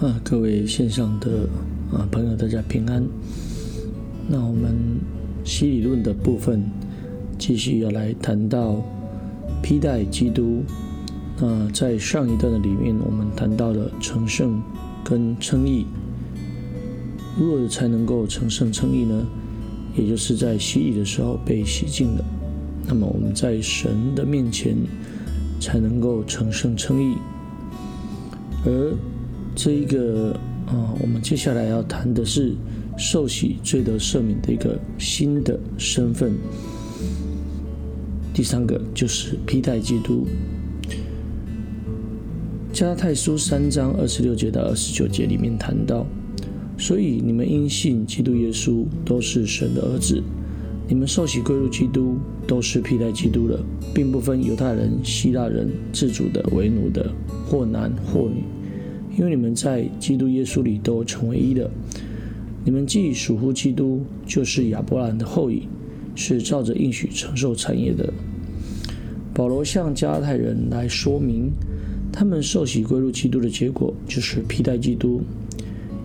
啊，各位线上的啊朋友，大家平安。那我们洗理论的部分继续要来谈到披戴基督。那在上一段的里面，我们谈到了成圣跟称义。如何才能够成圣称义呢？也就是在洗礼的时候被洗净了。那么我们在神的面前才能够成圣称义。而这一个啊，我们接下来要谈的是受洗罪得赦免的一个新的身份。第三个就是披戴基督。加拉太书三章二十六节到二十九节里面谈到，所以你们因信基督耶稣都是神的儿子，你们受洗归入基督都是披戴基督了，并不分犹太人、希腊人、自主的、为奴的，或男或女。因为你们在基督耶稣里都成为一的，你们既属乎基督，就是亚伯兰的后裔，是照着应许承受产业的。保罗向加拉太人来说明，他们受洗归入基督的结果，就是披戴基督。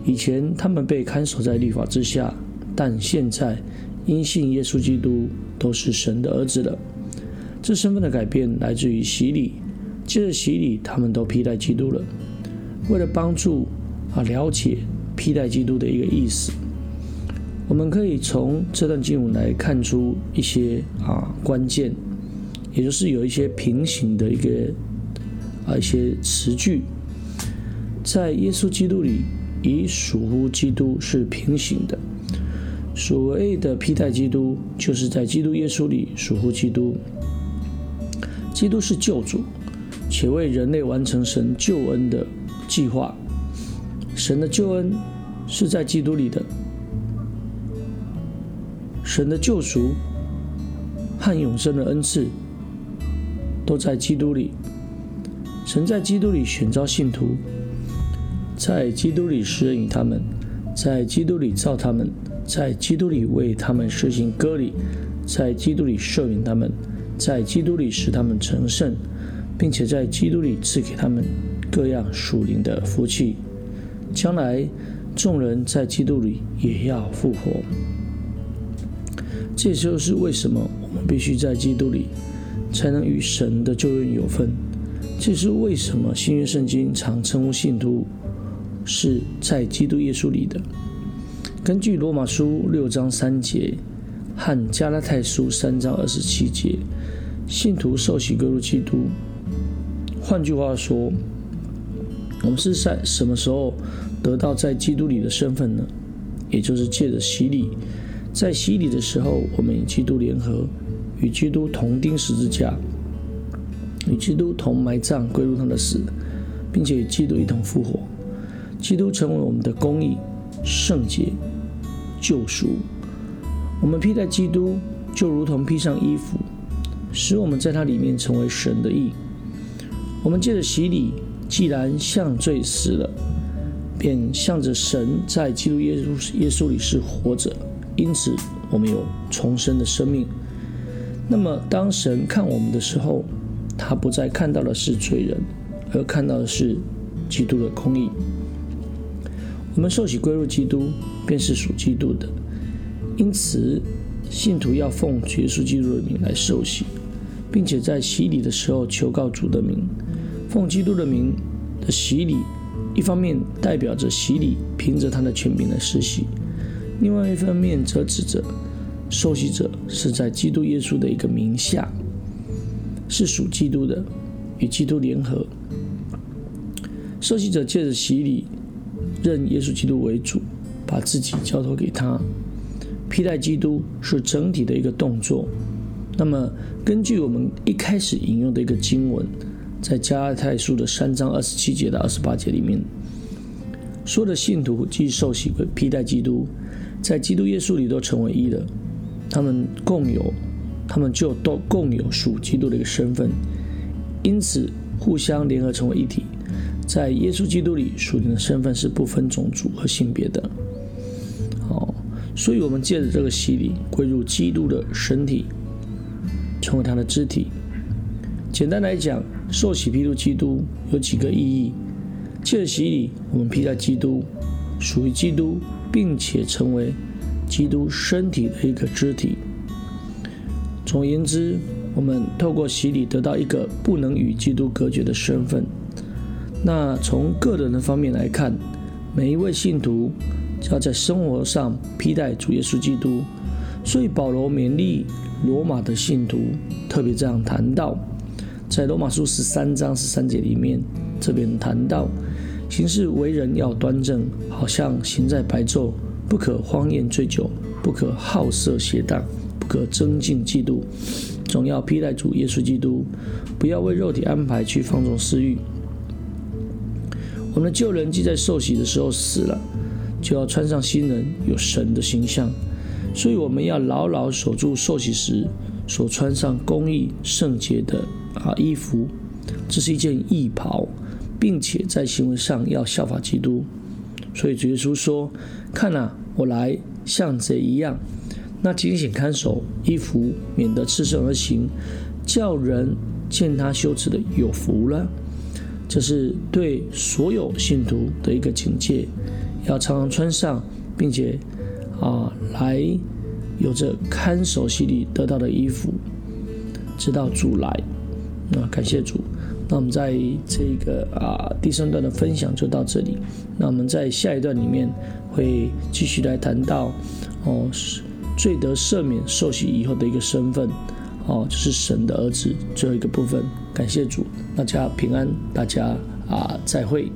以前他们被看守在律法之下，但现在因信耶稣基督，都是神的儿子了。这身份的改变来自于洗礼，借着洗礼，他们都披戴基督了。为了帮助啊了解披戴基督的一个意思，我们可以从这段经文来看出一些啊关键，也就是有一些平行的一个啊一些词句，在耶稣基督里以属乎基督是平行的。所谓的披戴基督，就是在基督耶稣里属乎基督。基督是救主，且为人类完成神救恩的。计划，神的救恩是在基督里的，神的救赎和永生的恩赐都在基督里。神在基督里选召信徒，在基督里施恩于他们，在基督里造他们，在基督里为他们实行割礼，在基督里赦免他们，在基督里使他们成圣，并且在基督里赐给他们。各样属灵的福气，将来众人在基督里也要复活。这就是为什么我们必须在基督里，才能与神的救恩有份。这是为什么新约圣经常称呼信徒是在基督耶稣里的。根据罗马书六章三节和加拉太书三章二十七节，信徒受洗归入基督。换句话说，我们是在什么时候得到在基督里的身份呢？也就是借着洗礼，在洗礼的时候，我们与基督联合，与基督同钉十字架，与基督同埋葬，归入他的死，并且与基督一同复活。基督成为我们的公义、圣洁、救赎。我们披戴基督，就如同披上衣服，使我们在他里面成为神的义。我们借着洗礼。既然向罪死了，便向着神在基督耶稣耶稣里是活着，因此我们有重生的生命。那么，当神看我们的时候，他不再看到的是罪人，而看到的是基督的公义。我们受洗归入基督，便是属基督的。因此，信徒要奉耶稣基督的名来受洗，并且在洗礼的时候求告主的名。奉基督的名的洗礼，一方面代表着洗礼凭着他的权柄来施洗；另外一方面则指着受洗者是在基督耶稣的一个名下，是属基督的，与基督联合。受洗者借着洗礼认耶稣基督为主，把自己交托给他，披戴基督是整体的一个动作。那么，根据我们一开始引用的一个经文。在加拉太书的三章二十七节到二十八节里面，说的信徒既受洗为披戴基督，在基督耶稣里都成为一了。他们共有，他们就都共有属基督的一个身份，因此互相联合成为一体。在耶稣基督里，属灵的身份是不分种族和性别的。哦，所以我们借着这个洗礼归入基督的身体，成为他的肢体。简单来讲。受洗披露基督有几个意义，借着洗礼，我们披戴基督，属于基督，并且成为基督身体的一个肢体。总而言之，我们透过洗礼得到一个不能与基督隔绝的身份。那从个人的方面来看，每一位信徒要在生活上披戴主耶稣基督。所以保罗勉励罗马的信徒，特别这样谈到，在罗马书十三章十三节里面，这边谈到行事为人要端正，好像行在白昼，不可荒宴醉酒，不可好色邪荡，不可增进嫉妒，总要披戴主耶稣基督，不要为肉体安排去放纵私欲。我们的旧人既在受洗的时候死了，就要穿上新人，有神的形象。所以我们要牢牢守住受洗时所穿上公义圣洁的啊衣服，这是一件义袍，并且在行为上要效法基督。所以主耶稣说：“看啊，我来像贼一样。那警醒看守衣服，免得赤身而行，叫人见他羞耻的有福了。”这是对所有信徒的一个警戒，要常常穿上，并且。啊，来有着看守洗礼得到的衣服，直到主来。那感谢主。那我们在这个啊第三段的分享就到这里。那我们在下一段里面会继续来谈到哦，罪得赦免受洗以后的一个身份哦，就是神的儿子最后一个部分。感谢主，大家平安，大家啊再会。